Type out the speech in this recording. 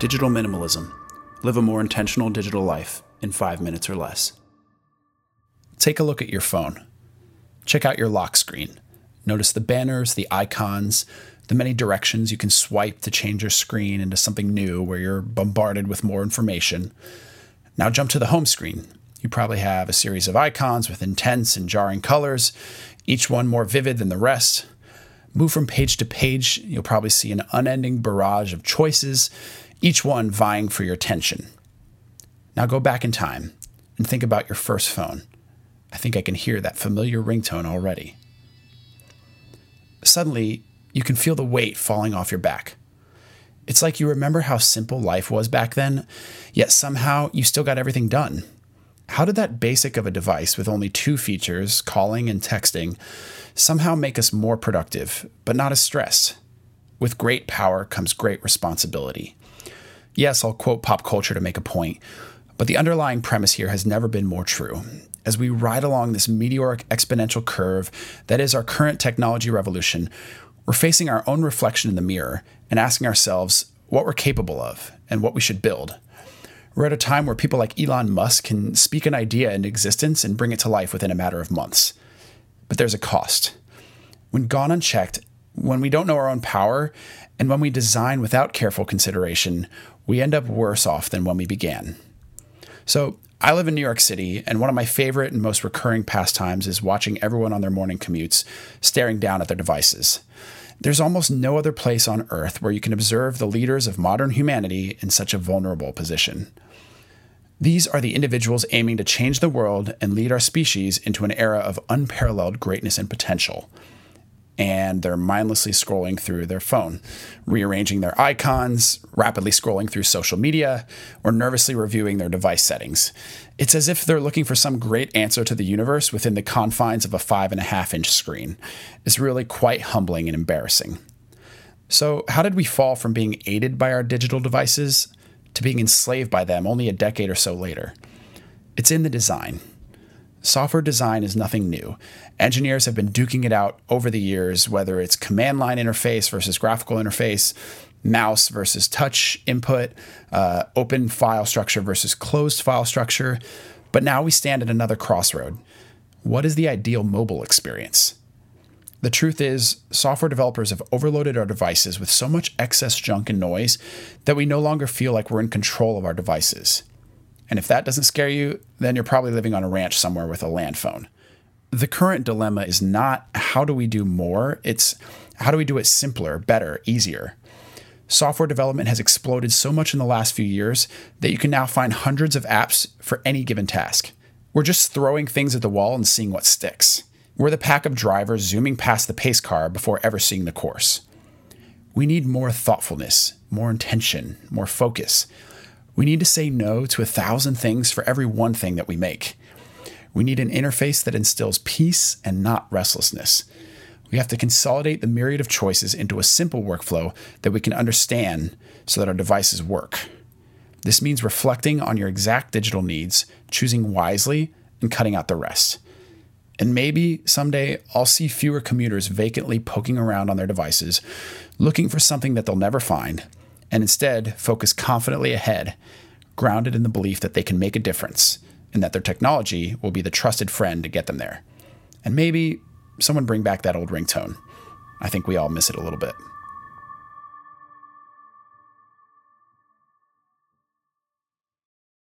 Digital minimalism. Live a more intentional digital life in five minutes or less. Take a look at your phone. Check out your lock screen. Notice the banners, the icons, the many directions you can swipe to change your screen into something new where you're bombarded with more information. Now jump to the home screen. You probably have a series of icons with intense and jarring colors, each one more vivid than the rest. Move from page to page, you'll probably see an unending barrage of choices, each one vying for your attention. Now go back in time and think about your first phone. I think I can hear that familiar ringtone already. Suddenly, you can feel the weight falling off your back. It's like you remember how simple life was back then, yet somehow you still got everything done. How did that basic of a device with only two features, calling and texting, somehow make us more productive, but not as stressed? With great power comes great responsibility. Yes, I'll quote pop culture to make a point, but the underlying premise here has never been more true. As we ride along this meteoric exponential curve that is our current technology revolution, we're facing our own reflection in the mirror and asking ourselves what we're capable of and what we should build. We're at a time where people like Elon Musk can speak an idea into existence and bring it to life within a matter of months. But there's a cost. When gone unchecked, when we don't know our own power, and when we design without careful consideration, we end up worse off than when we began. So, I live in New York City, and one of my favorite and most recurring pastimes is watching everyone on their morning commutes staring down at their devices. There's almost no other place on earth where you can observe the leaders of modern humanity in such a vulnerable position. These are the individuals aiming to change the world and lead our species into an era of unparalleled greatness and potential and they're mindlessly scrolling through their phone, rearranging their icons, rapidly scrolling through social media, or nervously reviewing their device settings. It's as if they're looking for some great answer to the universe within the confines of a five and a half inch screen. It's really quite humbling and embarrassing. So, how did we fall from being aided by our digital devices to being enslaved by them only a decade or so later? It's in the design. Software design is nothing new. Engineers have been duking it out over the years, whether it's command line interface versus graphical interface, mouse versus touch input, uh, open file structure versus closed file structure. But now we stand at another crossroad. What is the ideal mobile experience? The truth is, software developers have overloaded our devices with so much excess junk and noise that we no longer feel like we're in control of our devices. And if that doesn't scare you, then you're probably living on a ranch somewhere with a land phone. The current dilemma is not how do we do more, it's how do we do it simpler, better, easier. Software development has exploded so much in the last few years that you can now find hundreds of apps for any given task. We're just throwing things at the wall and seeing what sticks. We're the pack of drivers zooming past the pace car before ever seeing the course. We need more thoughtfulness, more intention, more focus. We need to say no to a thousand things for every one thing that we make. We need an interface that instills peace and not restlessness. We have to consolidate the myriad of choices into a simple workflow that we can understand so that our devices work. This means reflecting on your exact digital needs, choosing wisely, and cutting out the rest. And maybe someday I'll see fewer commuters vacantly poking around on their devices, looking for something that they'll never find, and instead focus confidently ahead, grounded in the belief that they can make a difference and that their technology will be the trusted friend to get them there. And maybe someone bring back that old ringtone. I think we all miss it a little bit.